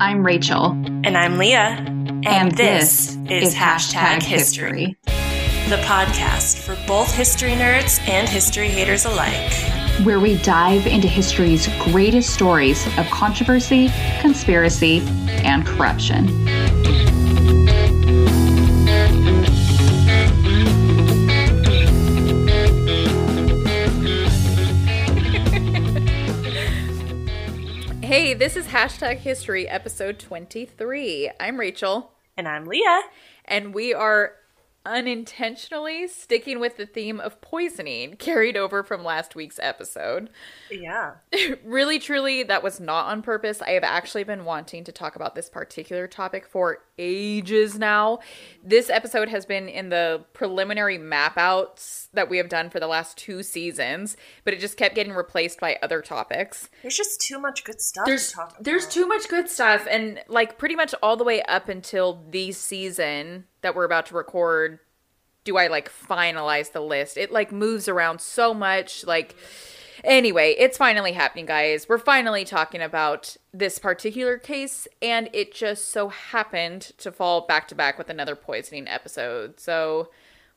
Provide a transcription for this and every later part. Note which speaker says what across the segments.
Speaker 1: I'm Rachel.
Speaker 2: And I'm Leah. And,
Speaker 1: And
Speaker 2: this,
Speaker 1: this
Speaker 2: is Hashtag History, the podcast for both history nerds and history haters alike.
Speaker 1: where we dive into history's greatest stories of controversy, conspiracy, and corruption.
Speaker 3: Hey, this is Hashtag History, episode 23. I'm Rachel,
Speaker 2: And I'm Leah.
Speaker 3: and we are unintentionally sticking with the theme of poisoning carried over from last week's episode.
Speaker 2: Yeah.
Speaker 3: really, truly, that was not on purpose. I have actually been wanting to talk about this particular topic for ages now. This episode has been in the preliminary map outs that we have done for the last two seasons, but it just kept getting replaced by other topics.
Speaker 2: There's just too much good stuff
Speaker 3: there's
Speaker 2: to talk about.
Speaker 3: there's too much good stuff and like pretty much all the way up until the season that we're about to record do i like finalize the list it like moves around so much like anyway it's finally happening guys we're finally talking about this particular case and it just so happened to fall back to back with another poisoning episode so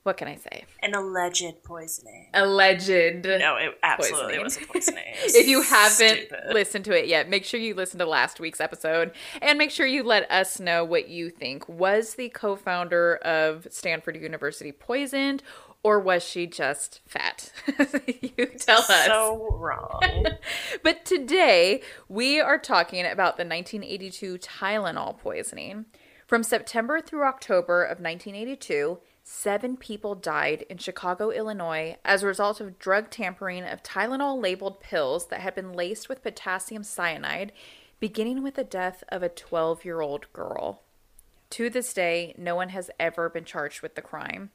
Speaker 3: what can i say
Speaker 2: An alleged poisoning.
Speaker 3: alleged
Speaker 2: No, it absolutely
Speaker 3: poisoning.
Speaker 2: was a poisoning. Was
Speaker 3: if you haven't
Speaker 2: stupid.
Speaker 3: listened to it yet, make sure you listen to last week's episode and make sure you let us know what you think. Was the co founder of Stanford University poisoned or was she just fat? you tell us.
Speaker 2: So wrong.
Speaker 3: But today we are talking about the 1982 Tylenol poisoning. From September through October of 1982, seven people died in Chicago, Illinois, as a result of drug tampering of Tylenol labeled pills that had been laced with potassium cyanide, beginning with the death of a 12 year old girl. To this day, no one has ever been charged with the crime.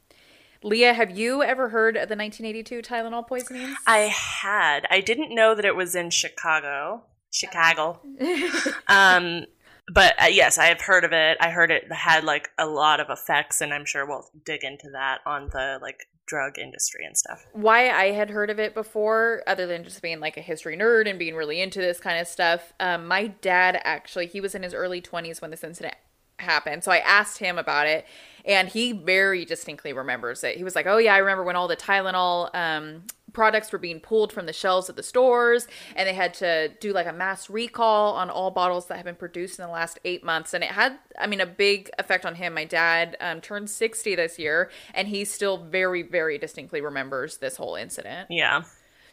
Speaker 3: Leah, have you ever heard of the 1982 Tylenol poisonings?
Speaker 2: I had. I didn't know that it was in Chicago. Chicago. um, but uh, yes, I have heard of it. I heard it had like a lot of effects, and I'm sure we'll dig into that on the like drug industry and stuff.
Speaker 3: why I had heard of it before, other than just being like a history nerd and being really into this kind of stuff, um, my dad actually, he was in his early 20s when this incident happened. So I asked him about it, and he very distinctly remembers it. He was like, Oh, yeah, I remember when all the Tylenol um, products were being pulled from the shelves of the stores, and they had to do like a mass recall on all bottles that had been produced in the last eight months. And it had, I mean, a big effect on him. My dad um, turned 60 this year, and he still very, very distinctly remembers this whole incident.
Speaker 2: Yeah.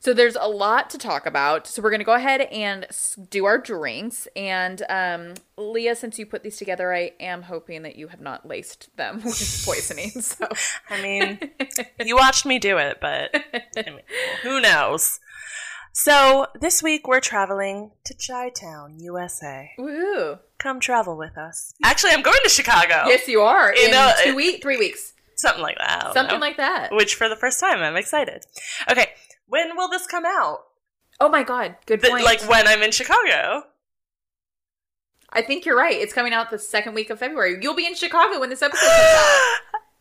Speaker 3: So there's a lot to talk about. So we're going to go ahead and do our drinks. And um, Leah, since you put these together, I am hoping that you have not laced them with poisoning. So
Speaker 2: I mean, you watched me do it, but I mean, who knows? So this week we're traveling to Chi Town, USA.
Speaker 3: woo!
Speaker 2: Come travel with us. Actually, I'm going to Chicago.
Speaker 3: Yes, you are
Speaker 2: You
Speaker 3: in
Speaker 2: know,
Speaker 3: two weeks, three weeks,
Speaker 2: Something like that.
Speaker 3: Something
Speaker 2: know.
Speaker 3: like that.
Speaker 2: Which for the first time, I'm excited. Okay, when will this come out?
Speaker 3: Oh my god, good point.
Speaker 2: like when I'm in Chicago.
Speaker 3: I think you're right. It's coming out the second week of February. You'll be in Chicago when this episode comes out.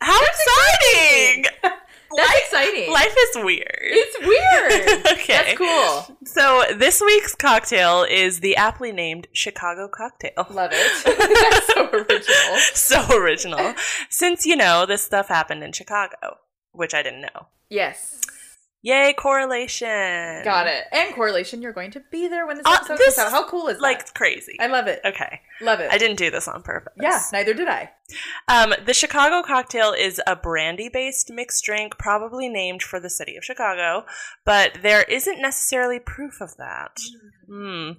Speaker 2: How exciting!
Speaker 3: That's
Speaker 2: life,
Speaker 3: exciting.
Speaker 2: life is weird.
Speaker 3: It's weird.
Speaker 2: okay.
Speaker 3: That's cool.
Speaker 2: So this week's cocktail is the aptly named Chicago cocktail.
Speaker 3: Love it. That's so original.
Speaker 2: so original. Since you know this stuff happened in Chicago, which I didn't know.
Speaker 3: Yes.
Speaker 2: Yay, correlation.
Speaker 3: Got it. And correlation, you're going to be there when this
Speaker 2: Uh, this
Speaker 3: comes out. How cool is that?
Speaker 2: Like crazy.
Speaker 3: I love it.
Speaker 2: okay.
Speaker 3: Love it.
Speaker 2: I didn't do this on purpose.
Speaker 3: Yeah, neither did I.
Speaker 2: Um, the Chicago cocktail is a brandy based mixed drink, probably named for the city of Chicago, but there isn't necessarily proof of that. Hmm.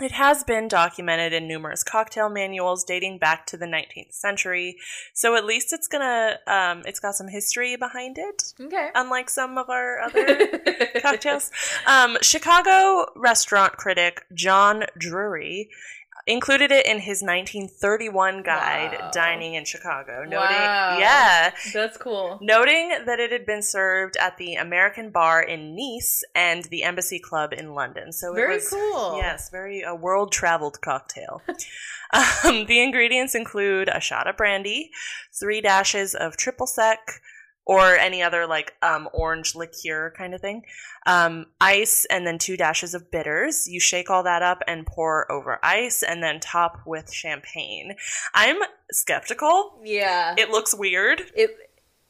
Speaker 2: It has been documented in numerous cocktail manuals dating back to the 19th century, so at least it's gonna, um, it's got some history behind it,
Speaker 3: Okay.
Speaker 2: unlike some of our other cocktails. Um, Chicago restaurant critic John Drury included it in his 1931 guide,
Speaker 3: Wow.
Speaker 2: Dining in Chicago, noting,
Speaker 3: Wow.
Speaker 2: yeah,
Speaker 3: That's cool.
Speaker 2: noting that it had been served at the American Bar in Nice and the Embassy Club in London. So
Speaker 3: Very
Speaker 2: was,
Speaker 3: cool.
Speaker 2: Yes, very a world traveled cocktail. um, the ingredients include a shot of brandy, three dashes of triple sec, or any other like um, orange liqueur kind of thing. Um, ice and then two dashes of bitters. You shake all that up and pour over ice and then top with champagne. I'm skeptical.
Speaker 3: Yeah.
Speaker 2: It looks weird.
Speaker 3: It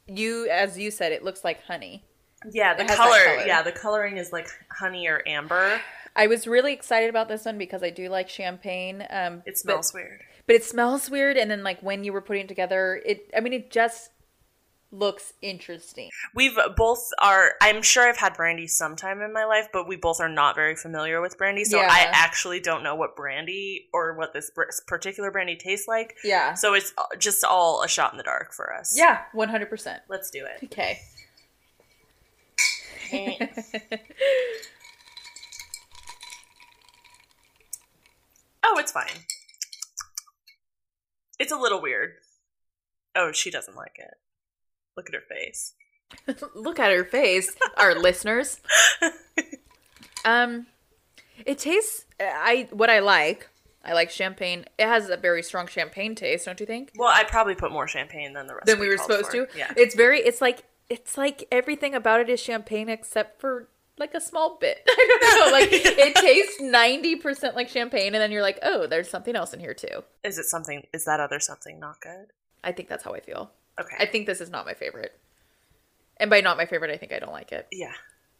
Speaker 3: you as you said, it looks like honey.
Speaker 2: Yeah, the
Speaker 3: It has that
Speaker 2: color,
Speaker 3: color.
Speaker 2: Yeah, the coloring is like honey or amber.
Speaker 3: I was really excited about this one because I do like champagne. Um,
Speaker 2: It smells weird.
Speaker 3: but, but it smells weird. And then like when you were putting it together, it I mean it just looks interesting.
Speaker 2: We've both are. I'm sure I've had brandy sometime in my life, but we both are not very familiar with brandy. So
Speaker 3: Yeah.
Speaker 2: I actually don't know what brandy or what this particular brandy tastes like.
Speaker 3: Yeah.
Speaker 2: So it's just all a shot in the dark for us.
Speaker 3: Yeah, one hundred percent.
Speaker 2: Let's do it.
Speaker 3: Okay.
Speaker 2: Oh, it's fine. It's a little weird. Oh, she doesn't like it. Look at her face.
Speaker 3: Look at her face, our listeners. Um, it tastes. I what I like. I like champagne. It has a very strong champagne taste, don't you think?
Speaker 2: Well, I probably put more champagne than the rest.
Speaker 3: Than we were supposed to.
Speaker 2: Yeah.
Speaker 3: It's very. It's like it's like everything about it is champagne except for like a small bit. I don't know. Like it tastes ninety percent like champagne, and then you're like, oh, there's something else in here too.
Speaker 2: Is it something? Is that other something not good?
Speaker 3: I think that's how I feel.
Speaker 2: Okay.
Speaker 3: I think this is not my favorite. And by not my favorite, I think I don't like it.
Speaker 2: yeah.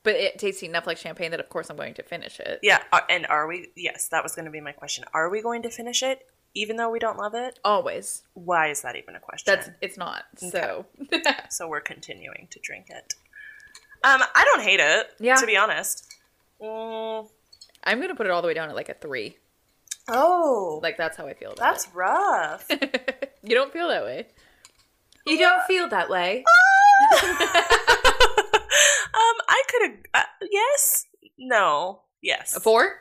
Speaker 3: But it tastes enough like champagne that, of course, I'm going to finish it.
Speaker 2: Yeah. And are we? Yes, that was going to be my question. Are we going to finish it, even though we don't love it?
Speaker 3: Always.
Speaker 2: Why is that even a question?
Speaker 3: That's it's not. So
Speaker 2: so we're continuing to drink it. Um, I don't hate it.
Speaker 3: Yeah.
Speaker 2: To be honest. Mm.
Speaker 3: I'm gonna put it all the way down at like a three.
Speaker 2: Oh,
Speaker 3: Like that's how I feel about
Speaker 2: that's rough.
Speaker 3: you don't feel that way. You don't feel that way.
Speaker 2: um, I could have. Uh, yes. No. Yes.
Speaker 3: A four?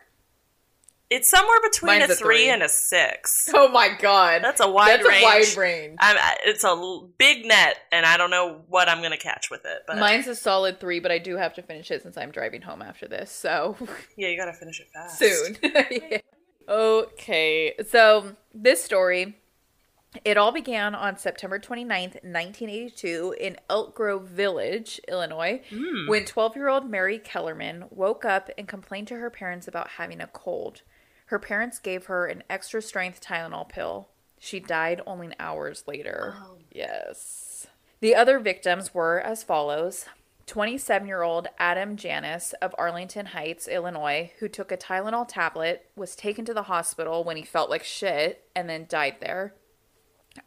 Speaker 2: It's somewhere between
Speaker 3: Mine's
Speaker 2: a three,
Speaker 3: three.
Speaker 2: and a six.
Speaker 3: Oh my god.
Speaker 2: That's a wide
Speaker 3: That's
Speaker 2: range.
Speaker 3: a wide range.
Speaker 2: I'm, it's a big net, and I don't know what I'm gonna catch with it. But
Speaker 3: Mine's a solid three, but I do have to finish it since I'm driving home after this. So
Speaker 2: yeah, you gotta finish it fast
Speaker 3: soon. Yeah. Okay, so this story, it all began on September 29th, 1982, in Elk Grove Village, Illinois, hmm. when 12 year old Mary Kellerman woke up and complained to her parents about having a cold. Her parents gave her an extra strength Tylenol pill. She died only hours later. Oh. Yes. The other victims were as follows 27 year old Adam Janus of Arlington Heights, Illinois, who took a Tylenol tablet, was taken to the hospital when he felt like shit, and then died there.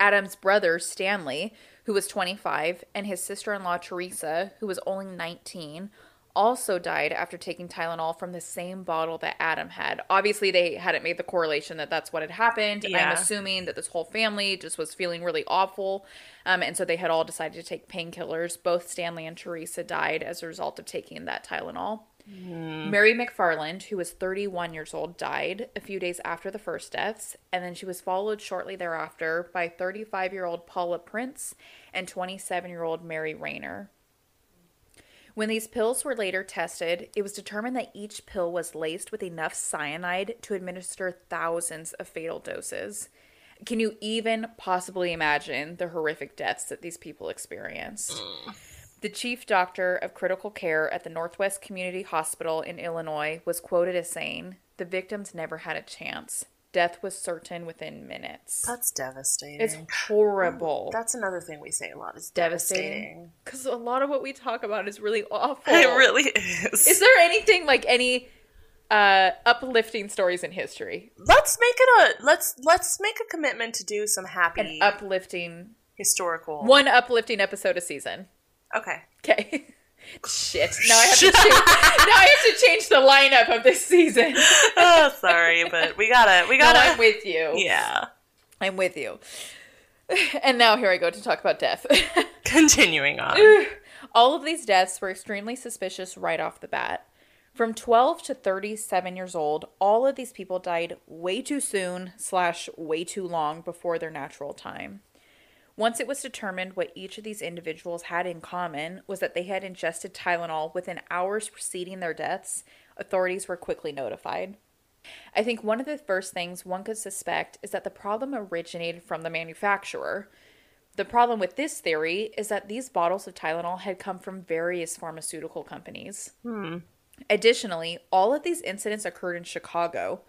Speaker 3: Adam's brother, Stanley, who was 25, and his sister in law, Teresa, who was only 19, also died after taking Tylenol from the same bottle that Adam had. Obviously, they hadn't made the correlation that that's what had happened.
Speaker 2: Yeah.
Speaker 3: I'm assuming that this whole family just was feeling really awful. Um, and so they had all decided to take painkillers. Both Stanley and Teresa died as a result of taking that Tylenol. Mm. Mary McFarland, who was 31 years old, died a few days after the first deaths, and then she was followed shortly thereafter by 35 year old Paula Prince and 27 year old Mary Reiner. When these pills were later tested, it was determined that each pill was laced with enough cyanide to administer thousands of fatal doses. Can you even possibly imagine the horrific deaths that these people experienced? The chief doctor of critical care at the Northwest Community Hospital in Illinois was quoted as saying, The victims never had a chance. Death was certain within minutes.
Speaker 2: That's devastating.
Speaker 3: It's horrible.
Speaker 2: That's another thing we say a lot is
Speaker 3: devastating.
Speaker 2: devastating.
Speaker 3: Because a lot of what we talk about is really awful.
Speaker 2: It really is.
Speaker 3: Is there anything like any uh, uplifting stories in history?
Speaker 2: let's make it a let's let's make a commitment to do some
Speaker 3: An
Speaker 2: happy
Speaker 3: uplifting,
Speaker 2: historical.
Speaker 3: one uplifting episode a season.
Speaker 2: Okay.
Speaker 3: Okay. Shit. Now I have to change. now I have to change the lineup of this season.
Speaker 2: oh, sorry, but we gotta we gotta.
Speaker 3: I'm with you.
Speaker 2: yeah.
Speaker 3: I'm with you. And now here I go to talk about death.
Speaker 2: Continuing on.
Speaker 3: All of these deaths were extremely suspicious right off the bat. From 12 to 37 years old, all of these people died way too soon slash way too long before their natural time. Once it was determined what each of these individuals had in common was that they had ingested Tylenol within hours preceding their deaths, authorities were quickly notified. I think one of the first things one could suspect is that the problem originated from the manufacturer. The problem with this theory is that these bottles of Tylenol had come from various pharmaceutical companies. Hmm. Additionally, all of these incidents occurred in Chicago.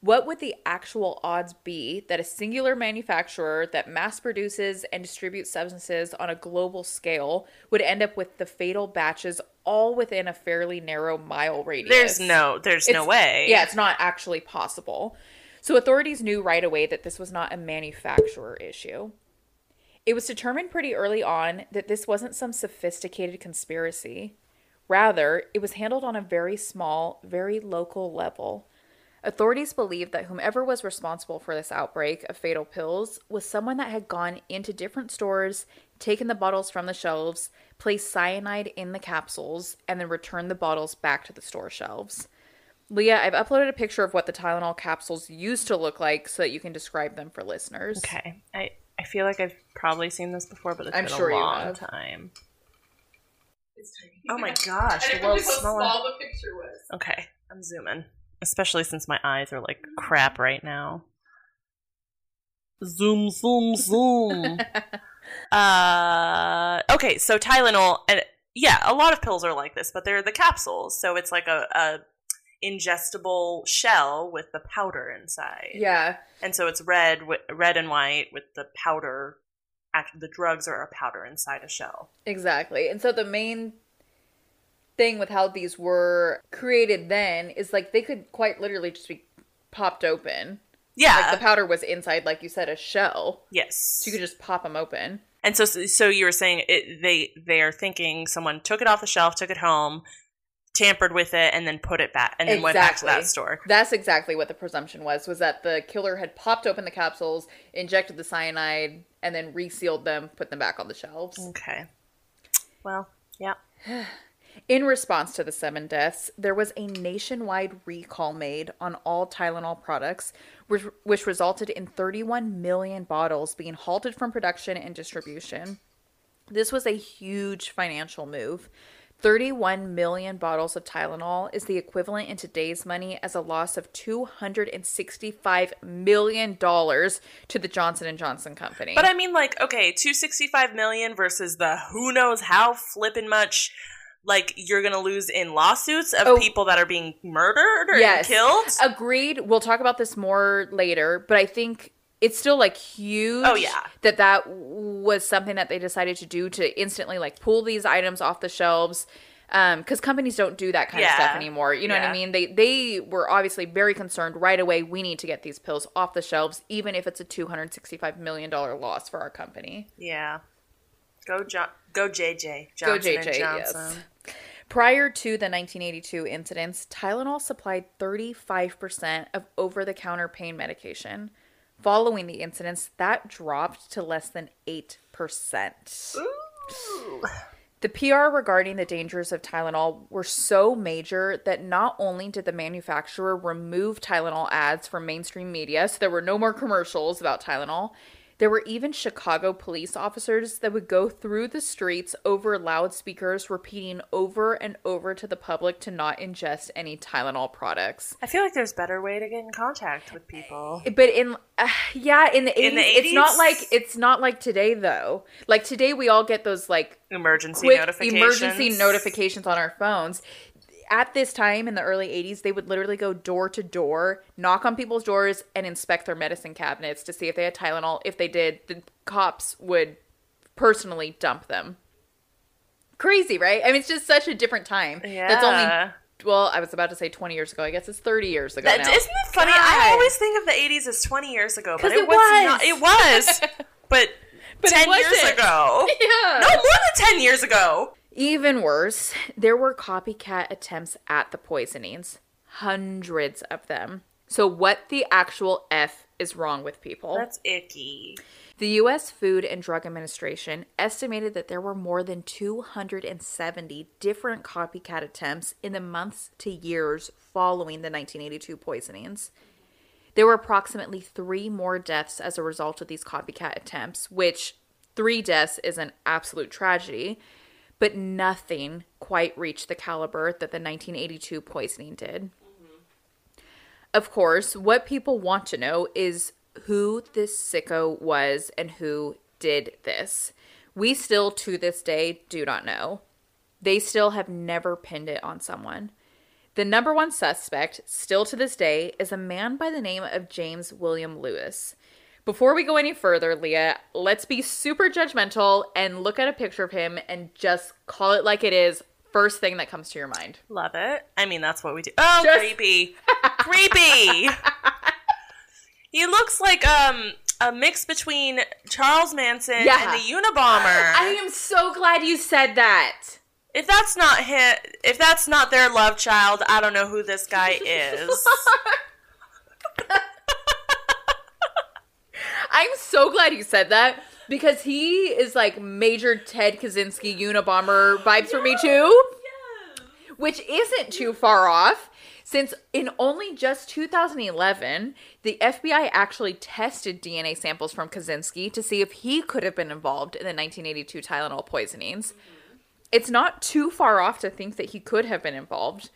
Speaker 3: What would the actual odds be that a singular manufacturer that mass produces and distributes substances on a global scale would end up with the fatal batches all within a fairly narrow mile radius?
Speaker 2: There's no, there's no way.
Speaker 3: Yeah, it's not actually possible. So authorities knew right away that this was not a manufacturer issue. It was determined pretty early on that this wasn't some sophisticated conspiracy. Rather, it was handled on a very small, very local level. Authorities believe that whomever was responsible for this outbreak of fatal pills was someone that had gone into different stores, taken the bottles from the shelves, placed cyanide in the capsules, and then returned the bottles back to the store shelves. Leah, I've uploaded a picture of what the Tylenol capsules used to look like so that you can describe them for listeners.
Speaker 2: Okay. I, I feel like I've probably seen this before, but it's
Speaker 3: I'm
Speaker 2: been
Speaker 3: sure
Speaker 2: a
Speaker 3: you
Speaker 2: long
Speaker 3: have.
Speaker 2: time.
Speaker 4: It's tiny.
Speaker 2: Oh my gosh,
Speaker 4: I
Speaker 2: the
Speaker 4: didn't
Speaker 2: world's
Speaker 4: believe how
Speaker 2: smaller.
Speaker 4: small the picture was.
Speaker 2: Okay, I'm zooming. Especially since my eyes are like crap right now. Zoom, zoom, zoom. uh, okay, so Tylenol, and yeah, a lot of pills are like this, but they're the capsules, so it's like a, a ingestible shell with the powder inside.
Speaker 3: Yeah.
Speaker 2: and so it's red, wi- red and white with the powder. Act, the drugs are a powder inside a shell.
Speaker 3: Exactly. And so the main thing with how these were created then is like they could quite literally just be popped open.
Speaker 2: Yeah.
Speaker 3: Like the powder was inside, like you said, a shell.
Speaker 2: yes.
Speaker 3: So you could just pop them open.
Speaker 2: And so, so you were saying it, they they are thinking someone took it off the shelf, took it home, tampered with it, and then put it back, and then went back to that store.
Speaker 3: That's exactly what the presumption was, was that the killer had popped open the capsules, injected the cyanide, and then resealed them, put them back on the shelves.
Speaker 2: Okay. Well, yeah.
Speaker 3: In response to the seven deaths, there was a nationwide recall made on all Tylenol products, which, which resulted in 31 million bottles being halted from production and distribution. This was a huge financial move. 31 million bottles of Tylenol is the equivalent in today's money as a loss of 265 million dollars to the Johnson and Johnson company.
Speaker 2: But I mean, like, okay, two sixty five million versus the who knows how flippin' much. Like you're gonna lose in lawsuits of
Speaker 3: Oh.
Speaker 2: people that are being murdered or
Speaker 3: Yes.
Speaker 2: killed.
Speaker 3: Agreed. We'll talk about this more later, but I think it's still like huge.
Speaker 2: Oh, yeah.
Speaker 3: that that was something that they decided to do to instantly like pull these items off the shelves. Um, because companies don't do that kind of stuff anymore. You know what I mean? They they were obviously very concerned right away. We need to get these pills off the shelves, even if it's a two hundred sixty five million dollar loss for our company.
Speaker 2: yeah. Go John. Go JJ.
Speaker 3: Go
Speaker 2: Johnson and
Speaker 3: JJ,
Speaker 2: Johnson.
Speaker 3: yes. Prior to the 1982 incidents, Tylenol supplied 35% of over the counter pain medication. Following the incidents, that dropped to less than 8%.
Speaker 2: Ooh.
Speaker 3: The PR regarding the dangers of Tylenol were so major that not only did the manufacturer remove Tylenol ads from mainstream media, so there were no more commercials about Tylenol, there were even Chicago police officers that would go through the streets over loudspeakers, repeating over and over to the public to not ingest any Tylenol products.
Speaker 2: I feel like there's better way to get in contact with people.
Speaker 3: But in uh, yeah, in the 80s,
Speaker 2: In the
Speaker 3: it's not like it's not like today though. Like today we all get those like
Speaker 2: Emergency notifications.
Speaker 3: emergency notifications on our phones. At this time in the early 80s, they would literally go door to door, knock on people's doors, and inspect their medicine cabinets to see if they had Tylenol. If they did, the cops would personally dump them. Crazy, right? I mean, it's just such a different time. That's only,
Speaker 2: Yeah.
Speaker 3: well, I was about to say 20 years ago. I guess it's 30 years ago
Speaker 2: That,
Speaker 3: now.
Speaker 2: isn't it funny?
Speaker 3: God.
Speaker 2: I always think of the 80s as 20 years ago, but it,
Speaker 3: it
Speaker 2: was,
Speaker 3: was.
Speaker 2: not. It was, but,
Speaker 3: But it
Speaker 2: 10 years ago.
Speaker 3: Yeah.
Speaker 2: No, more than 10 years ago.
Speaker 3: Even worse, there were copycat attempts at the poisonings. Hundreds of them. So, what the actual F is wrong with people?
Speaker 2: That's icky.
Speaker 3: The U.S. Food and Drug Administration estimated that there were more than 270 different copycat attempts in the months to years following the 1982 poisonings. There were approximately three more deaths as a result of these copycat attempts, which three deaths is an absolute tragedy, but nothing quite reached the caliber that the 1982 poisoning did. Of course, what people want to know is who this sicko was and who did this. We still, to this day, do not know. They still have never pinned it on someone. The number one suspect, still to this day, is a man by the name of James William Lewis. Before we go any further, Leah, let's be super judgmental and look at a picture of him and just call it like it is. First thing that comes to your mind.
Speaker 2: Love it. I mean, that's what we do. Oh,
Speaker 3: Just-
Speaker 2: creepy. creepy. He looks like um a mix between Charles Manson
Speaker 3: Yeah.
Speaker 2: and the Unabomber.
Speaker 3: I am so glad you said that.
Speaker 2: if that's not him, if that's not their love child, I don't know who this guy is.
Speaker 3: I'm so glad you said that because he is like major Ted Kaczynski Unabomber vibes for me too. Which isn't too far off since in only just 2011, the FBI actually tested DNA samples from Kaczynski to see if he could have been involved in the 1982 Tylenol poisonings. Mm-hmm. It's not too far off to think that he could have been involved.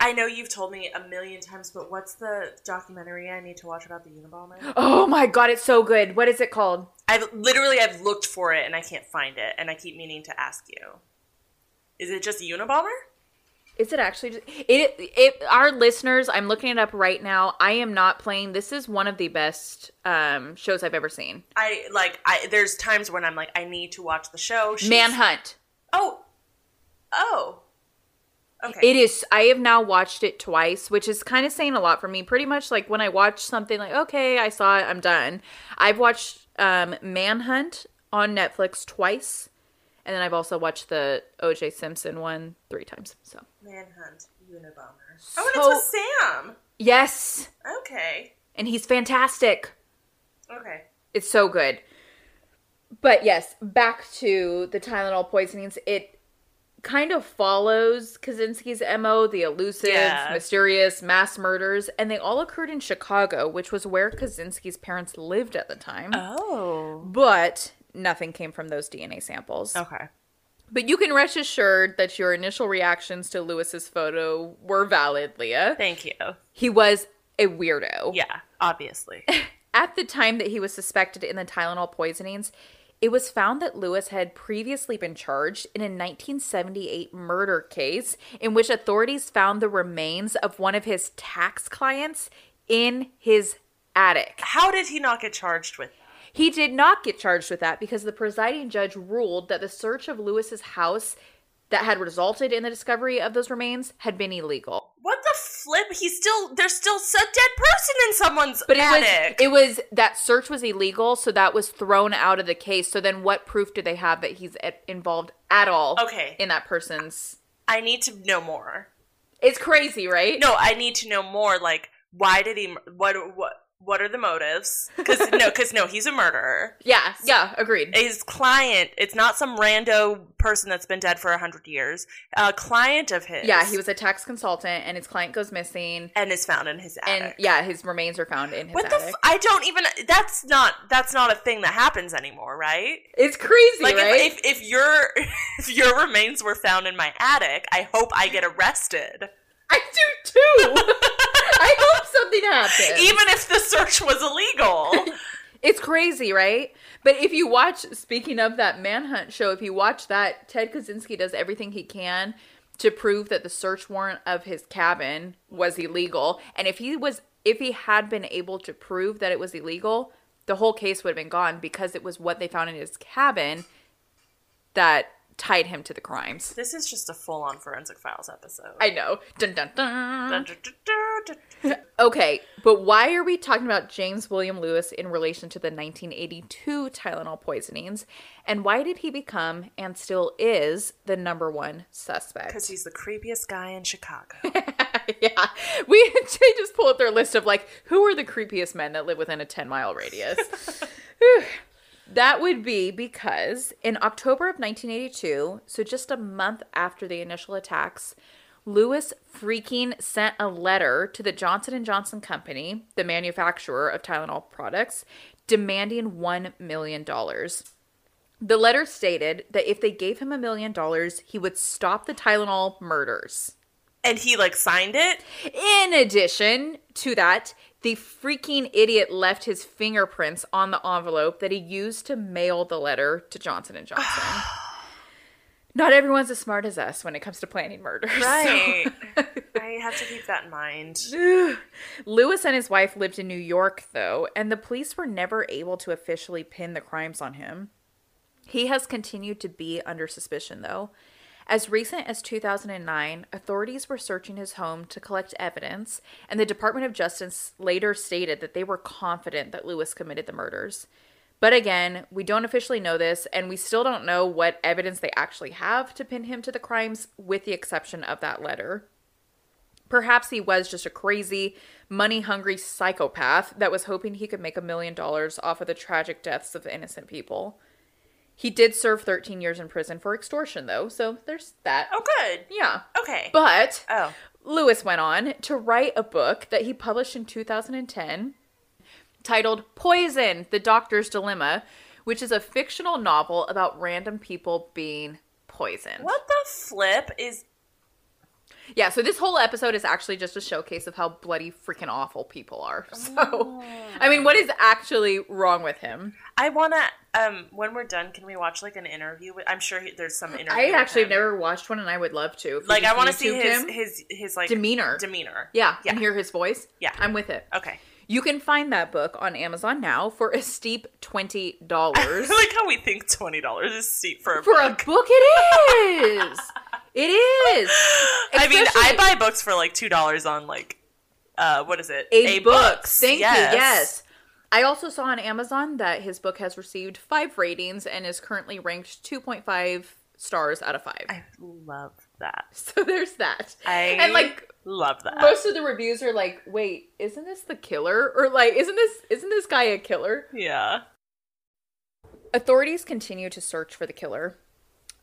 Speaker 2: I know you've told me a million times, but what's the documentary I need to watch about the Unabomber?
Speaker 3: Oh my god, it's so good. What is it called?
Speaker 2: I've literally I've looked for it and I can't find it, and I keep meaning to ask you. Is it just Unabomber?
Speaker 3: Is it actually just, it it our listeners, I'm looking it up right now. I am not playing. This is one of the best um shows I've ever seen.
Speaker 2: I like I there's times when I'm like I need to watch the show. She's-
Speaker 3: Manhunt.
Speaker 2: Oh. Oh. Okay.
Speaker 3: It is I have now watched it twice, which is kind of saying a lot for me. Pretty much like when I watch something like okay, I saw it, I'm done. I've watched um Manhunt on Netflix twice. And then I've also watched the OJ Simpson one three times. So,
Speaker 2: Manhunt Unabomber. Oh, and
Speaker 3: So-
Speaker 2: it's with Sam.
Speaker 3: yes.
Speaker 2: Okay.
Speaker 3: And he's fantastic.
Speaker 2: Okay.
Speaker 3: It's so good. But yes, back to the Tylenol poisonings. It kind of follows Kaczynski's MO, the elusive,
Speaker 2: Yeah.
Speaker 3: mysterious mass murders, and they all occurred in Chicago, which was where Kaczynski's parents lived at the time.
Speaker 2: Oh.
Speaker 3: But nothing came from those DNA samples.
Speaker 2: Okay.
Speaker 3: But you can rest assured that your initial reactions to Lewis's photo were valid, Leah.
Speaker 2: Thank you.
Speaker 3: He was a weirdo.
Speaker 2: Yeah, obviously.
Speaker 3: At the time that he was suspected in the Tylenol poisonings, it was found that Lewis had previously been charged in a 1978 murder case in which authorities found the remains of one of his tax clients in his attic.
Speaker 2: How did he not get charged with?
Speaker 3: He did not get charged with that because the presiding judge ruled that the search of Lewis's house that had resulted in the discovery of those remains had been illegal.
Speaker 2: What the flip? He's still there's still a dead person in someone's
Speaker 3: But it
Speaker 2: attic.
Speaker 3: was it was that search was illegal, so that was thrown out of the case. So then, what proof do they have that he's at, involved at all?
Speaker 2: Okay.
Speaker 3: in that person's.
Speaker 2: I need to know more.
Speaker 3: It's crazy, right?
Speaker 2: No, I need to know more. Like, why did he? What? What? What are the motives? Because no, because no, he's a murderer.
Speaker 3: Yeah, yeah, agreed.
Speaker 2: His client, it's not some rando person that's been dead for a hundred years. A client of his.
Speaker 3: Yeah, he was a tax consultant, and his client goes missing,
Speaker 2: and is found in his attic.
Speaker 3: and yeah, his remains are found in his attic.
Speaker 2: What the?
Speaker 3: attic.
Speaker 2: F- I don't even. That's not. That's not a thing that happens anymore, right?
Speaker 3: it's crazy,
Speaker 2: Like
Speaker 3: right?
Speaker 2: if, if if your if your remains were found in my attic, I hope I get arrested.
Speaker 3: I do too. I hope something happens.
Speaker 2: Even if the search was illegal.
Speaker 3: It's crazy, right? But if you watch, speaking of that manhunt show, if you watch that, Ted Kaczynski does everything he can to prove that the search warrant of his cabin was illegal. And if he was, if he had been able to prove that it was illegal, the whole case would have been gone because it was what they found in his cabin that tied him to the crimes.
Speaker 2: this is just a full on forensic files episode.
Speaker 3: I know. Dun dun dun. Okay, but why are we talking about James William Lewis in relation to the 1982 Tylenol poisonings? And why did he become and still is the number one suspect?
Speaker 2: Because he's the creepiest guy in Chicago.
Speaker 3: yeah, we they just pull up their list of like who are the creepiest men that live within a 10 mile radius. That would be because in October of 1982, so just a month after the initial attacks, Lewis freaking sent a letter to the Johnson & Johnson company, the manufacturer of Tylenol products, demanding 1 million dollars. The letter stated that if they gave him a million dollars, he would stop the Tylenol murders.
Speaker 2: and he like signed it.
Speaker 3: In addition to that, The freaking idiot left his fingerprints on the envelope that he used to mail the letter to Johnson and Johnson. Not everyone's as smart as us when it comes to planning murders. so-
Speaker 2: Right. I have to keep that in mind.
Speaker 3: Lewis and his wife lived in New York, though, and the police were never able to officially pin the crimes on him. He has continued to be under suspicion, though. As recent as 2009, authorities were searching his home to collect evidence, and the Department of Justice later stated that they were confident that Lewis committed the murders. But again, we don't officially know this, and we still don't know what evidence they actually have to pin him to the crimes, with the exception of that letter. Perhaps he was just a crazy, money hungry psychopath that was hoping he could make a million dollars off of the tragic deaths of innocent people. He did serve 13 years in prison for extortion, though, so there's that.
Speaker 2: Oh, good.
Speaker 3: Yeah.
Speaker 2: Okay.
Speaker 3: But
Speaker 2: oh.
Speaker 3: Lewis went on to write a book that he published in 2010 titled Poison The Doctor's Dilemma, which is a fictional novel about random people being poisoned.
Speaker 2: What the flip is
Speaker 3: Yeah, so this whole episode is actually just a showcase of how bloody freaking awful people are. So, I mean, what is actually wrong with him?
Speaker 2: I wanna um when we're done, can we watch like an interview with I'm sure he, there's some interview.
Speaker 3: I actually have never watched one, and I would love to. If
Speaker 2: like I want to see his
Speaker 3: him.
Speaker 2: his his like
Speaker 3: demeanor.
Speaker 2: demeanor.
Speaker 3: Yeah,
Speaker 2: Yeah.
Speaker 3: and hear his voice.
Speaker 2: Yeah.
Speaker 3: I'm with it.
Speaker 2: Okay.
Speaker 3: You can find that book on Amazon now for a steep twenty dollars.
Speaker 2: like how we think twenty dollars is steep for a
Speaker 3: for a
Speaker 2: book.
Speaker 3: book, it is. It is.
Speaker 2: I mean, I buy books for like two dollars on like uh what is it?
Speaker 3: A, books. Thank
Speaker 2: Yes.
Speaker 3: you. Yes. I also saw on Amazon that his book has received five ratings and is currently ranked 2.5 stars out of five.
Speaker 2: I love that.
Speaker 3: So there's that.
Speaker 2: I
Speaker 3: and like
Speaker 2: love that.
Speaker 3: most of the reviews are like, wait, isn't this the killer? Or like, isn't this isn't this guy a killer?
Speaker 2: yeah.
Speaker 3: Authorities continue to search for the killer.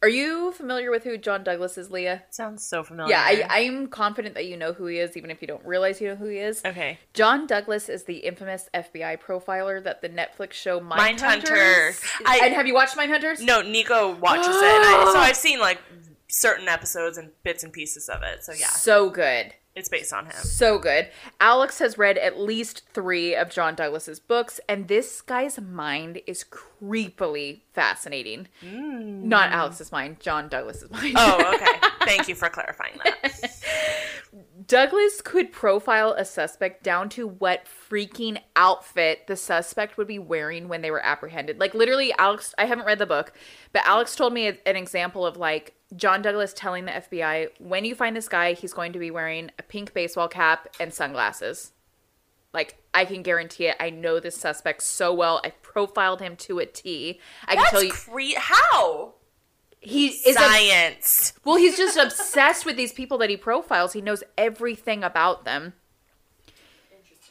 Speaker 3: Are you familiar with who John Douglas is, Leah?
Speaker 2: Sounds so familiar.
Speaker 3: Yeah, I, I'm confident that you know who he is, even if you don't realize you know who he is.
Speaker 2: Okay.
Speaker 3: John Douglas is the infamous FBI profiler that the Netflix show Mindhunters.
Speaker 2: Mindhunter. I-
Speaker 3: and have you watched Mindhunters?
Speaker 2: No, Nico watches it, I, so I've seen like certain episodes and bits and pieces of it. So yeah,
Speaker 3: So good.
Speaker 2: It's based on him.
Speaker 3: So good. Alex has read at least three of John Douglas's books, and this guy's mind is creepily fascinating. Mm. Not Alex's mind, John Douglas's mind.
Speaker 2: Oh, okay. Thank you for clarifying that.
Speaker 3: Douglas could profile a suspect down to what freaking outfit the suspect would be wearing when they were apprehended. Like literally Alex I haven't read the book, but Alex told me an example of like John Douglas telling the FBI, "When you find this guy, he's going to be wearing a pink baseball cap and sunglasses." Like I can guarantee it. I know this suspect so well. I profiled him to a T. I can tell you
Speaker 2: cre- how
Speaker 3: he is a
Speaker 2: science.
Speaker 3: well, he's just obsessed with these people that he profiles. He knows everything about them.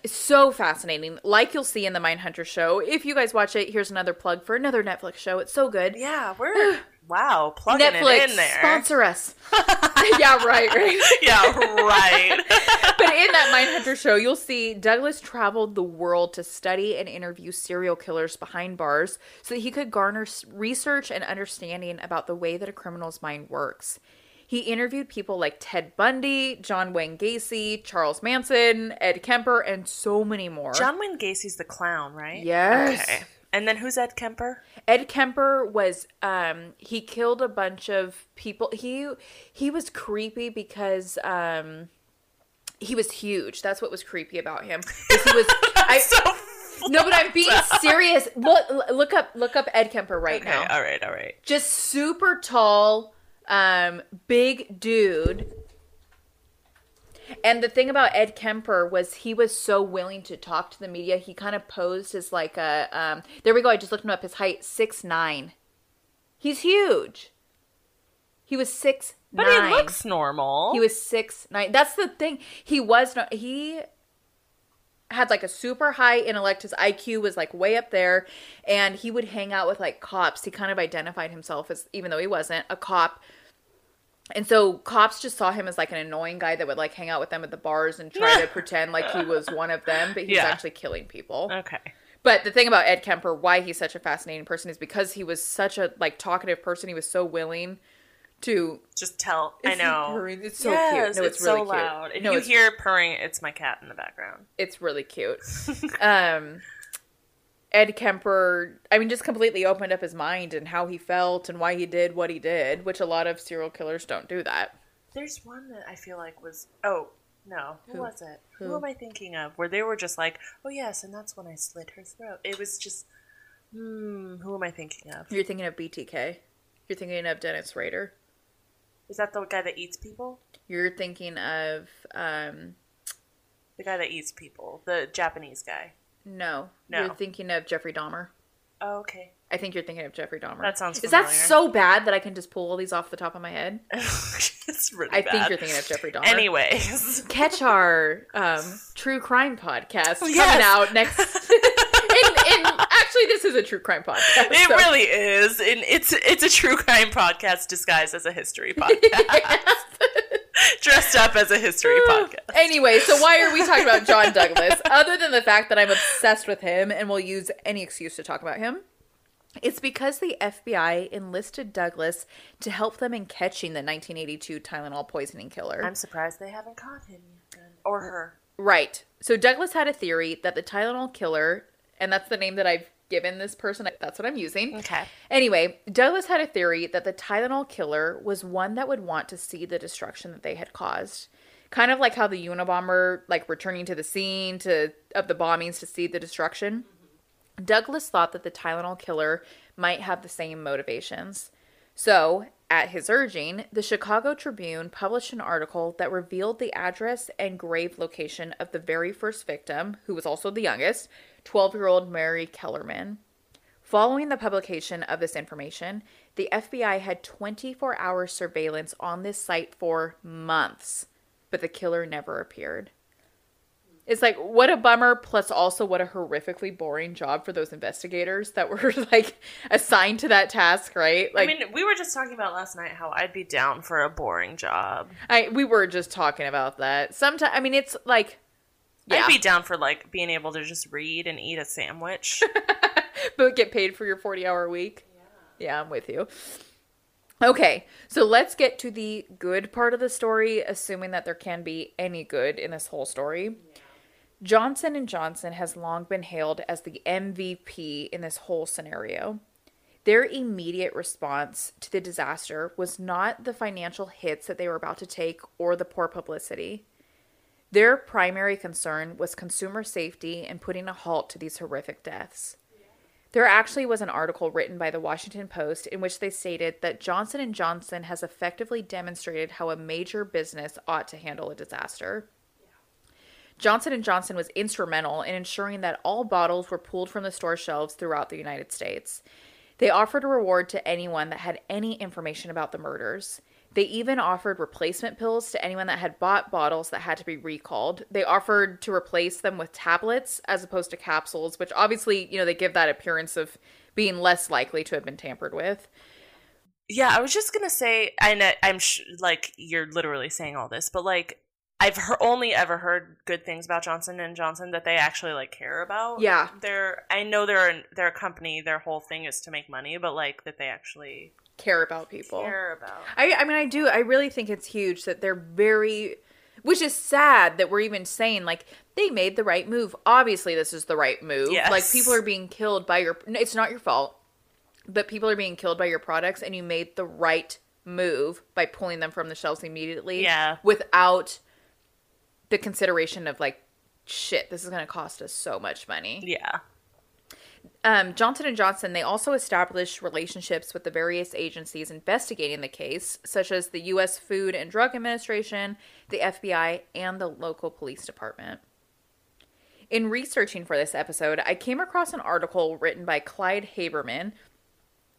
Speaker 3: It's so fascinating. Like you'll see in the Mindhunter show. If you guys watch it, here's another plug for another Netflix show. It's so good.
Speaker 2: yeah, we're wow plugging
Speaker 3: Netflix
Speaker 2: it in there.
Speaker 3: sponsor us. yeah, right, right.
Speaker 2: yeah, right.
Speaker 3: but in that Mindhunter show, you'll see Douglas traveled the world to study and interview serial killers behind bars so that he could garner research and understanding about the way that a criminal's mind works. He interviewed people like Ted Bundy, John Wayne Gacy, Charles Manson, Ed Kemper, and so many more.
Speaker 2: John Wayne Gacy's the clown, right?
Speaker 3: Yes.
Speaker 2: Okay. And then who's Ed Kemper?
Speaker 3: Ed Kemper was um he killed a bunch of people. He he was creepy because um he was huge. That's what was creepy about him. He was I,
Speaker 2: So
Speaker 3: No, but I'm being serious. Look look up look up Ed Kemper right
Speaker 2: okay,
Speaker 3: now.
Speaker 2: all right, all right.
Speaker 3: Just super tall um big dude. And the thing about Ed Kemper was he was so willing to talk to the media. He kind of posed as like a um there we go, I just looked him up. His height six nine. He's huge. He was six
Speaker 2: But
Speaker 3: nine.
Speaker 2: he looks normal.
Speaker 3: He was six nine. That's the thing. He was not. He had like a super high intellect. His IQ was like way up there, and he would hang out with like cops. He kind of identified himself as, even though he wasn't a cop. And so cops just saw him as like an annoying guy that would like hang out with them at the bars and try to pretend like he was one of them, but he was
Speaker 2: Yeah.
Speaker 3: actually killing people.
Speaker 2: okay.
Speaker 3: But the thing about Ed Kemper, why he's such a fascinating person, is because he was such a like talkative person. He was so willing to
Speaker 2: Just tell. I know.
Speaker 3: purring? It's so
Speaker 2: yes,
Speaker 3: cute. No, it's,
Speaker 2: it's,
Speaker 3: really
Speaker 2: so
Speaker 3: cute.
Speaker 2: loud. If
Speaker 3: no,
Speaker 2: you hear purring, it's my cat in the background.
Speaker 3: it's really cute. um, Ed Kemper, I mean, just completely opened up his mind and how he felt and why he did what he did, which a lot of serial killers don't do that.
Speaker 2: There's one that I feel like was. Oh no, who,
Speaker 3: Who?
Speaker 2: was it? Who?
Speaker 3: Who?
Speaker 2: am I thinking of? Where they were just like, oh yes, and that's when I slit her throat. It was just. Hmm. Who am I thinking of?
Speaker 3: You're thinking of BTK. You're thinking of Dennis Rader.
Speaker 2: Is that the guy that eats people?
Speaker 3: You're thinking of um
Speaker 2: The guy that eats people, the Japanese guy.
Speaker 3: No.
Speaker 2: No.
Speaker 3: You're thinking of Jeffrey Dahmer.
Speaker 2: Oh, okay.
Speaker 3: I think you're thinking of Jeffrey Dahmer.
Speaker 2: That sounds Familiar.
Speaker 3: Is that so bad that I can just pull all these off the top of my head?
Speaker 2: it's really
Speaker 3: I
Speaker 2: bad.
Speaker 3: think you're thinking of Jeffrey Dahmer.
Speaker 2: Anyways,
Speaker 3: catch our um, true crime podcast coming out next. and, and actually, this is a true crime podcast.
Speaker 2: it
Speaker 3: so-
Speaker 2: really is, and it's it's a true crime podcast disguised as a history podcast, dressed up as a history ah. podcast.
Speaker 3: Anyway, so why are we talking about John Douglas? Other than the fact that I'm obsessed with him and will use any excuse to talk about him. It's because the FBI enlisted Douglas to help them in catching the 1982 Tylenol poisoning killer.
Speaker 2: I'm surprised they haven't caught him yet, or her.
Speaker 3: Right. So Douglas had a theory that the Tylenol killer, and that's the name that I've given this person, that's what I'm using.
Speaker 2: Okay.
Speaker 3: Anyway, Douglas had a theory that the Tylenol killer was one that would want to see the destruction that they had caused. Kind of like how the Unabomber, like returning to the scene to of the bombings to see the destruction. Douglas thought that the Tylenol killer might have the same motivations. So, at his urging, the Chicago Tribune published an article that revealed the address and grave location of the very first victim, who was also the youngest, 12 year old Mary Kellerman. Following the publication of this information, the FBI had 24 hour surveillance on this site for months, but the killer never appeared. It's like, what a bummer, plus also what a horrifically boring job for those investigators that were like assigned to that task, right? Like,
Speaker 2: I mean, we were just talking about last night how I'd be down for a boring job.
Speaker 3: I we were just talking about that. Sometimes, I mean, it's like, yeah,
Speaker 2: I'd be down for like being able to just read and eat a sandwich.
Speaker 3: but get paid for your 40 hour week. Yeah, I'm with you. Okay, so let's get to the good part of the story, assuming that there can be any good in this whole story. Johnson and Johnson has long been hailed as the MVP in this whole scenario. Their immediate response to the disaster was not the financial hits that they were about to take or the poor publicity. Their primary concern was consumer safety and putting a halt to these horrific deaths. There actually was an article written by the Washington Post in which they stated that Johnson & Johnson has effectively demonstrated how a major business ought to handle a disaster. Johnson & Johnson was instrumental in ensuring that all bottles were pulled from the store shelves throughout the United States. They offered a reward to anyone that had any information about the murders. They even offered replacement pills to anyone that had bought bottles that had to be recalled. They offered to replace them with tablets as opposed to capsules, which obviously, you know, they give that appearance of being less likely to have been tampered with.
Speaker 2: yeah, I was just gonna say, I know, I'm sh- like you're literally saying all this, but like I've he- only ever heard good things about Johnson and Johnson that they actually like care about.
Speaker 3: Yeah.
Speaker 2: they're. I know they're an, they're a company. Their whole thing is to make money, but like that they actually
Speaker 3: Care about people.
Speaker 2: care about.
Speaker 3: I, I mean, I do. I really think it's huge that they're very, which is sad that we're even saying like they made the right move. Obviously, this is the right move.
Speaker 2: Yes.
Speaker 3: Like people are being killed by your. It's not your fault, but people are being killed by your products, and you made the right move by pulling them from the shelves immediately.
Speaker 2: Yeah.
Speaker 3: Without the consideration of like, shit, this is going to cost us so much money
Speaker 2: Yeah,
Speaker 3: um, Johnson and Johnson they also established relationships with the various agencies investigating the case, such as the U.S. Food and Drug Administration, the FBI, and the local police department. In researching for this episode, I came across an article written by Clyde Haberman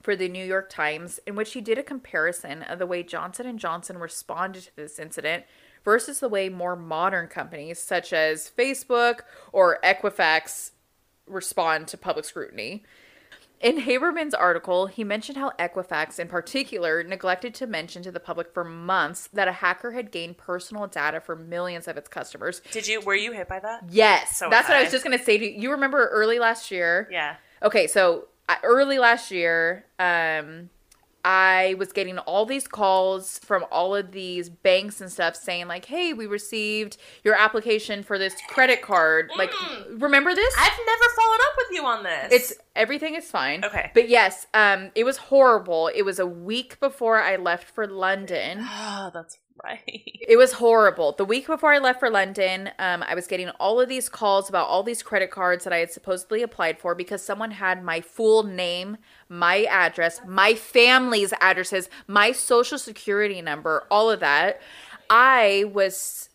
Speaker 3: for the New York Times in which he did a comparison of the way Johnson and Johnson responded to this incident versus the way more modern companies such as Facebook or Equifax respond to public scrutiny. In Haberman's article, he mentioned how Equifax, in particular, neglected to mention to the public for months that a hacker had gained personal data for millions of its customers.
Speaker 2: did you? Were you hit by that?
Speaker 3: Yes,
Speaker 2: So
Speaker 3: that's what I
Speaker 2: was
Speaker 3: was just going to say to you. You remember early last year?
Speaker 2: Yeah.
Speaker 3: Okay, so uh, early last year, um, I was getting all these calls from all of these banks and stuff saying like, "Hey, we received your application for this credit card." Like, mm. remember this?
Speaker 2: I've never followed up with you on this.
Speaker 3: It's everything is fine.
Speaker 2: Okay.
Speaker 3: But yes, um, it was horrible. It was a week before I left for London.
Speaker 2: oh, that's right.
Speaker 3: It was horrible. The week before I left for London, um, I was getting all of these calls about all these credit cards that I had supposedly applied for because someone had my full name, my address, my family's addresses, my social security number, all of that. I was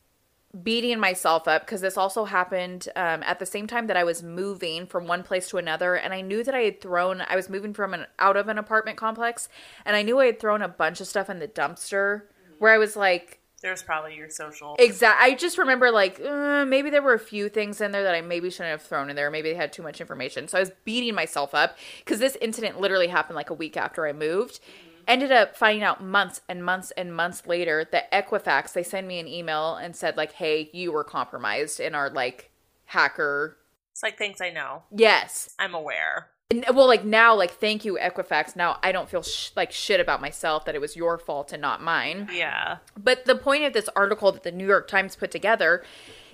Speaker 3: beating myself up because this also happened um, at the same time that I was moving from one place to another, and I knew that I had thrown. I was moving from an out of an apartment complex, and I knew I had thrown a bunch of stuff in the dumpster. Where I was like,
Speaker 2: There's probably your social.
Speaker 3: exact. I just remember like uh, maybe there were a few things in there that I maybe shouldn't have thrown in there. Maybe they had too much information, so I was beating myself up because this incident literally happened like a week after I moved. Ended up finding out months and months and months later that Equifax they sent me an email and said like, "Hey, you were compromised in our like hacker."
Speaker 2: It's like things I know.
Speaker 3: Yes.
Speaker 2: I'm aware.
Speaker 3: And, well, like now, like thank you Equifax. Now I don't feel sh- like shit about myself that it was your fault and not mine.
Speaker 2: Yeah.
Speaker 3: But the point of this article that the New York Times put together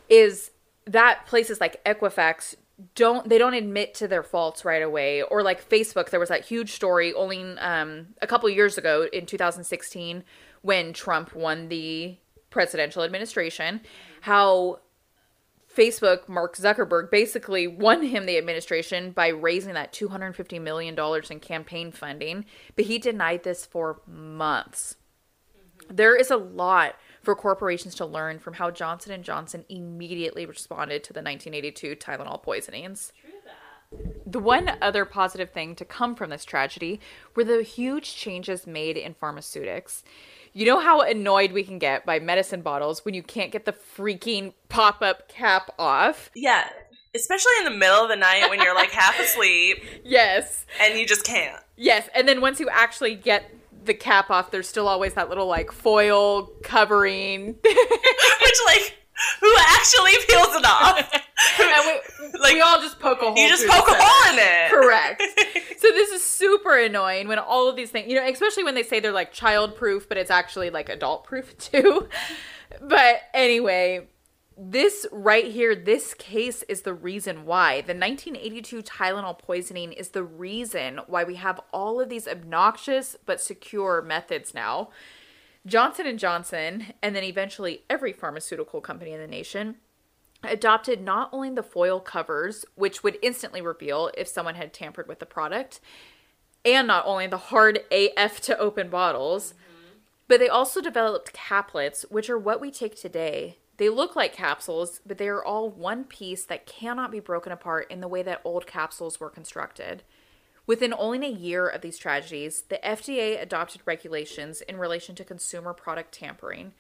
Speaker 3: is that places like Equifax don't they don't admit to their faults right away or like Facebook there was that huge story only um a couple years ago in 2016 when Trump won the presidential administration how Facebook, Mark Zuckerberg, basically won him the administration by raising that $250 million in campaign funding, but he denied this for months. There is a lot for corporations to learn from how Johnson & Johnson immediately responded to the 1982 Tylenol poisonings. The one other positive thing to come from this tragedy were the huge changes made in pharmaceutics. You know how annoyed we can get by medicine bottles when you can't get the freaking pop up cap off?
Speaker 2: Yeah. Especially in the middle of the night when you're like half asleep
Speaker 3: Yes.
Speaker 2: and you just can't.
Speaker 3: Yes. And then once you actually get the cap off, there's still always that little like foil covering.
Speaker 2: Which, like, who actually peels it off?
Speaker 3: and we,
Speaker 2: Like,
Speaker 3: we all just poke a hole.
Speaker 2: you just poke a hole in it.
Speaker 3: Correct. so this is super annoying when all of these things, you know, especially when they say they're like child proof, but it's actually like adult proof too. but anyway, this right here, this case is the reason why the 1982 Tylenol poisoning is the reason why we have all of these obnoxious but secure methods now. Johnson and Johnson, and then eventually every pharmaceutical company in the nation, adopted not only the foil covers, which would instantly reveal if someone had tampered with the product, and not only the hard AF to open bottles, mm-hmm. but they also developed caplets, which are what we take today. They look like capsules, but they are all one piece that cannot be broken apart in the way that old capsules were constructed. Within only a year of these tragedies, the FDA adopted regulations in relation to consumer product tampering.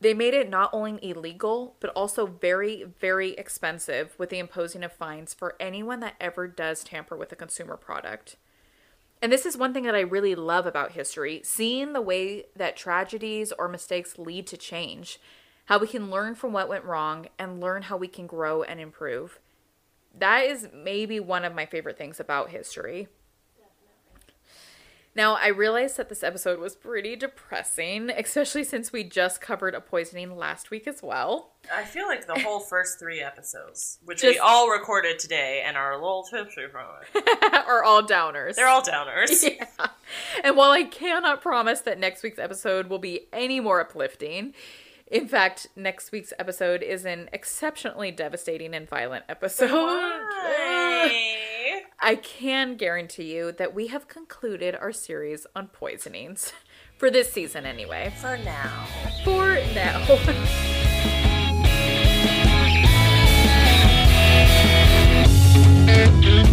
Speaker 3: They made it not only illegal, but also very, very expensive with the imposing of fines for anyone that ever does tamper with a consumer product. And this is one thing that I really love about history seeing the way that tragedies or mistakes lead to change, how we can learn from what went wrong and learn how we can grow and improve. That is maybe one of my favorite things about history. Now, I realized that this episode was pretty depressing, especially since we just covered a poisoning last week as well.
Speaker 2: I feel like the whole first three episodes, which we all recorded today and are a little tipsy from it,
Speaker 3: are all downers.
Speaker 2: they're all downers.
Speaker 3: yeah. And while I cannot promise that next week's episode will be any more uplifting, in fact, next week's episode is an exceptionally devastating and violent episode.
Speaker 2: Why?
Speaker 3: I can guarantee you that we have concluded our series on poisonings. For this season, anyway.
Speaker 2: For now.
Speaker 3: For now. Thank you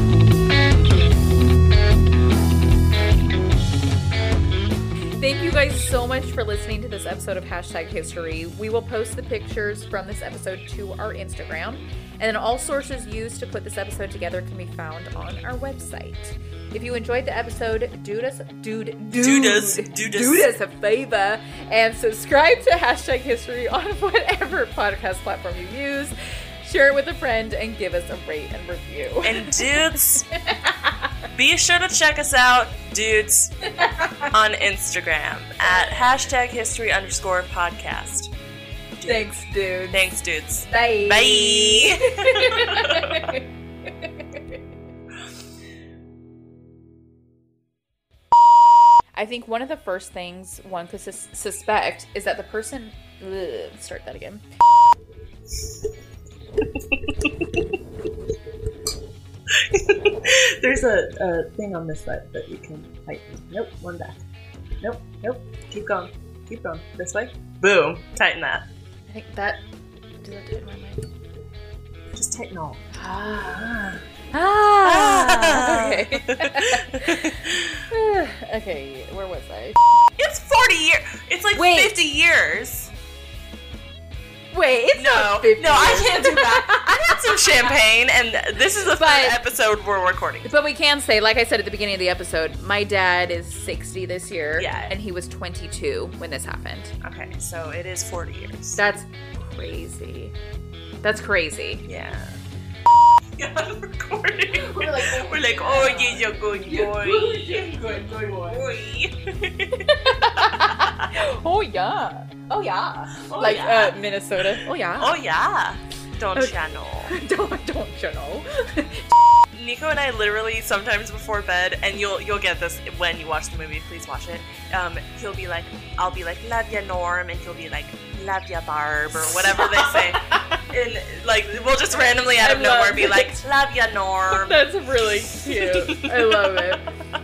Speaker 3: guys so much for listening to this episode of Hashtag History. We will post the pictures from this episode to our Instagram, and then all sources used to put this episode together can be found on our website. If you enjoyed the episode, do us, dude, dude,
Speaker 2: do us- do us
Speaker 3: a favor and subscribe to Hashtag History on whatever podcast platform you use. Share it with a friend and give us a rate and review.
Speaker 2: And dudes, be sure to check us out dudes on Instagram at hashtag history underscore podcast.
Speaker 3: Thanks, dude.
Speaker 2: Thanks, dudes.
Speaker 3: Bye.
Speaker 2: Bye.
Speaker 3: I think one of the first things one could sus- suspect is that the person. Ugh, start that again.
Speaker 2: There's a, a thing on this side that you can tighten. Nope, one back. Nope, nope. Keep going. Keep going. This way. Boom. Tighten that.
Speaker 3: I think that. Does that tighten my mic?
Speaker 2: Just tighten all.
Speaker 3: Ah. Ah. okay. okay. Where was I?
Speaker 2: It's 40 years. It's like
Speaker 3: Wait.
Speaker 2: 50 years.
Speaker 3: Wait, it's
Speaker 2: No,
Speaker 3: not 50
Speaker 2: no, I can't do that. I had some champagne, and this is the third
Speaker 3: But-
Speaker 2: episode we're recording.
Speaker 3: But we can say, like I said at the beginning of the episode, my dad is 60 this year.
Speaker 2: Yeah.
Speaker 3: And he was 22 when this happened.
Speaker 2: Okay, so it is 40 years.
Speaker 3: That's crazy. That's crazy.
Speaker 2: Yeah. Yeah, recording.
Speaker 4: We're like,
Speaker 2: We're like, oh, yeah, you're good boy.
Speaker 4: good, good boy.
Speaker 2: Boy.
Speaker 3: oh, yeah. Oh, yeah.
Speaker 2: Oh,
Speaker 3: like
Speaker 2: yeah.
Speaker 3: Uh, Minnesota. Oh, yeah.
Speaker 2: Oh, yeah. Don't
Speaker 3: Okay.
Speaker 2: ya know?
Speaker 3: don't, don't know?
Speaker 2: Nico and I literally sometimes before bed, and you'll you'll get this when you watch the movie. Please watch it. Um, he'll be like, I'll be like, love ya Norm, and he'll be like, love ya Barb, or whatever they say. and like we'll just randomly out of nowhere be like, love ya Norm.
Speaker 3: That's really cute. I love it.